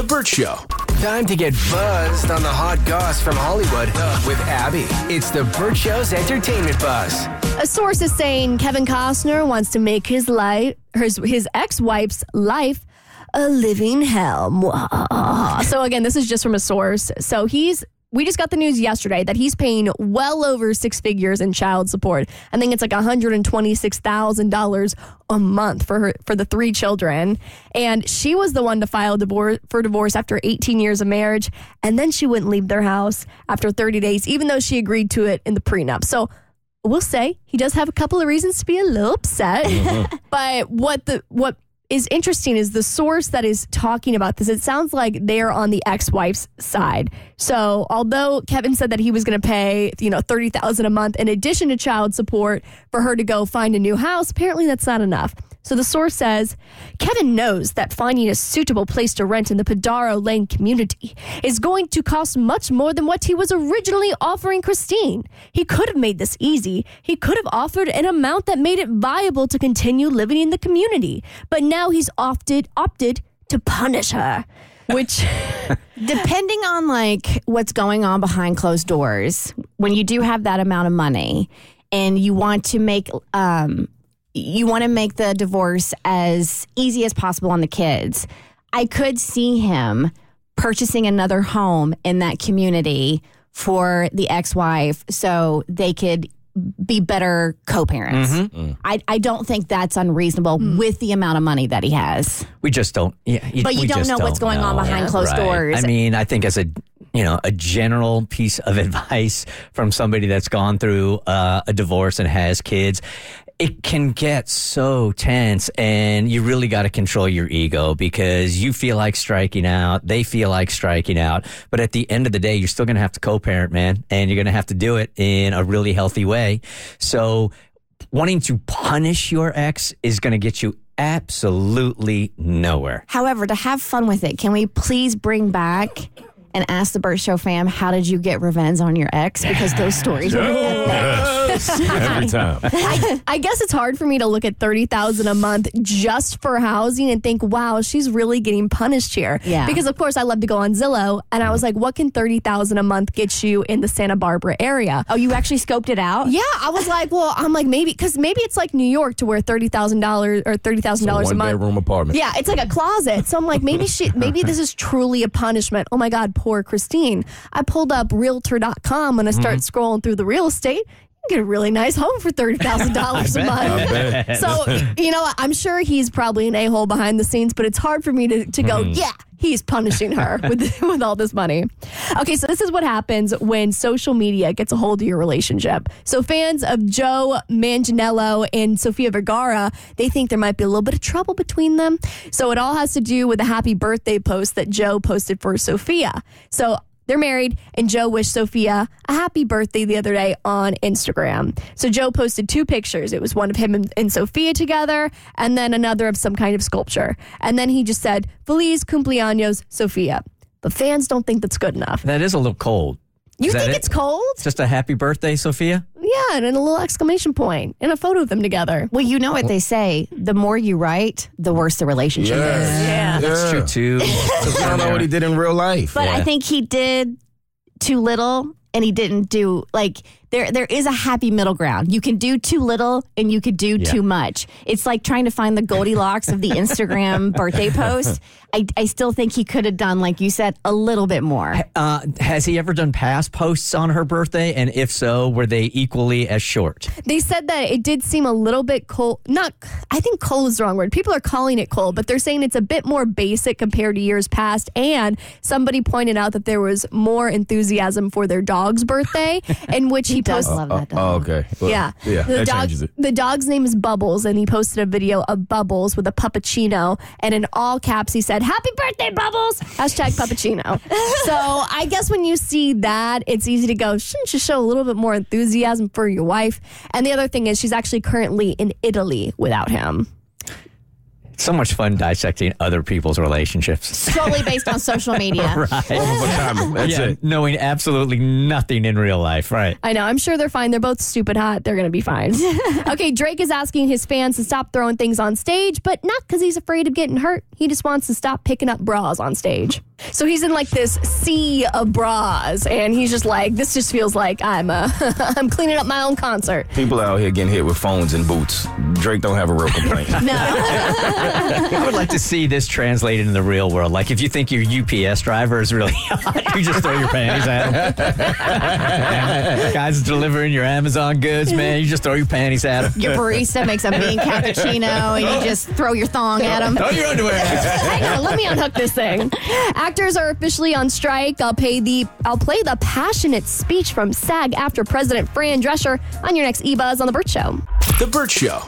The Bert Show. Time to get buzzed on the hot goss from Hollywood with Abby. It's the Bert Show's entertainment buzz. A source is saying Kevin Costner wants to make his life, his, his ex-wife's life, a living hell. Mwah. So again, this is just from a source. So he's. We just got the news yesterday that he's paying well over six figures in child support. I think it's like $126,000 a month for her for the three children. And she was the one to file divorce for divorce after 18 years of marriage, and then she wouldn't leave their house after 30 days even though she agreed to it in the prenup. So we'll say he does have a couple of reasons to be a little upset. Uh-huh. but what the what is interesting is the source that is talking about this. It sounds like they're on the ex-wife's side. So although Kevin said that he was going to pay, you know, thirty thousand a month in addition to child support for her to go find a new house, apparently that's not enough. So the source says Kevin knows that finding a suitable place to rent in the Padaro Lane community is going to cost much more than what he was originally offering Christine. He could have made this easy. He could have offered an amount that made it viable to continue living in the community. But now he's opted opted to punish her. Which Depending on like what's going on behind closed doors, when you do have that amount of money and you want to make um you want to make the divorce as easy as possible on the kids. I could see him purchasing another home in that community for the ex-wife so they could be better co-parents. Mm-hmm. Mm. I, I don't think that's unreasonable mm. with the amount of money that he has. We just don't. Yeah, But you don't know what's don't going on know. behind closed doors. I mean, I think as a you know a general piece of advice from somebody that's gone through uh, a divorce and has kids. It can get so tense, and you really got to control your ego because you feel like striking out. They feel like striking out. But at the end of the day, you're still going to have to co parent, man, and you're going to have to do it in a really healthy way. So, wanting to punish your ex is going to get you absolutely nowhere. However, to have fun with it, can we please bring back and ask the Bert Show fam, how did you get revenge on your ex? Because those stories are epic. Every time. I guess it's hard for me to look at thirty thousand a month just for housing and think, wow, she's really getting punished here. Yeah. Because of course I love to go on Zillow and I was like, what can thirty thousand a month get you in the Santa Barbara area? Oh, you actually scoped it out? Yeah, I was like, well, I'm like maybe because maybe it's like New York to where thirty thousand dollars or thirty thousand dollars a One month. bedroom apartment. Yeah, it's like a closet. So I'm like, maybe she, maybe this is truly a punishment. Oh my God, poor Christine. I pulled up Realtor.com and I start scrolling through the real estate. You get a really nice home for thirty thousand dollars a month. So you know, I'm sure he's probably an a hole behind the scenes, but it's hard for me to, to go, yeah, he's punishing her with with all this money. Okay, so this is what happens when social media gets a hold of your relationship. So fans of Joe Manganiello and Sofia Vergara, they think there might be a little bit of trouble between them. So it all has to do with a happy birthday post that Joe posted for Sofia. So they're married, and Joe wished Sofia a happy birthday the other day on Instagram. So Joe posted two pictures. It was one of him and, and Sofia together, and then another of some kind of sculpture. And then he just said, Feliz cumpleaños, Sofia. But fans don't think that's good enough. That is a little cold. You Is think it? it's cold? Just a happy birthday, Sofia? Yeah, and then a little exclamation point and a photo of them together. Well, you know what they say the more you write, the worse the relationship is. Yeah. That's true too. Because we don't know what he did in real life. But I think he did too little and he didn't do like there there is a happy middle ground. You can do too little and you could do too much. It's like trying to find the Goldilocks of the Instagram birthday post. I, I still think he could have done, like you said, a little bit more. Uh, has he ever done past posts on her birthday? And if so, were they equally as short? They said that it did seem a little bit cold. Not, I think cold is the wrong word. People are calling it cold, but they're saying it's a bit more basic compared to years past. And somebody pointed out that there was more enthusiasm for their dog's birthday, in which he, He does posted. love that oh, oh, dog. Oh, okay. Well, Yeah. Yeah. The that dog changes it. the dog's name is Bubbles and he posted a video of Bubbles with a puppuccino and in all caps he said, Happy birthday, Bubbles! Hashtag puppuccino. so I guess when you see that, it's easy to go, shouldn't you show a little bit more enthusiasm for your wife? And the other thing is she's actually currently in Italy without him. So much fun dissecting other people's relationships. Solely based on social media. One of a kind. That's yeah, it. knowing absolutely nothing in real life, right? I know. I'm sure they're fine. They're both stupid hot. They're going to be fine. okay, Drake is asking his fans to stop throwing things on stage, but not because he's afraid of getting hurt. He just wants to stop picking up bras on stage. So he's in like this sea of bras, and he's just like, this just feels like I'm uh, I'm cleaning up my own concert. People out here getting hit with phones and boots. Drake don't have a real complaint. No. I would like to see this translated in the real world. Like if you think your UPS driver is really hot, you just throw your panties at him. Guys delivering your Amazon goods, man, you just throw your panties at him. Your barista makes a mean cappuccino and you just throw your thong at him. Throw your underwear at him. Hang on, let me unhook this thing. Actors are officially on strike. I'll pay the I'll play the passionate speech from SAG-AFTRA President Fran Drescher on your next E Buzz on the Bert Show. The Bert Show.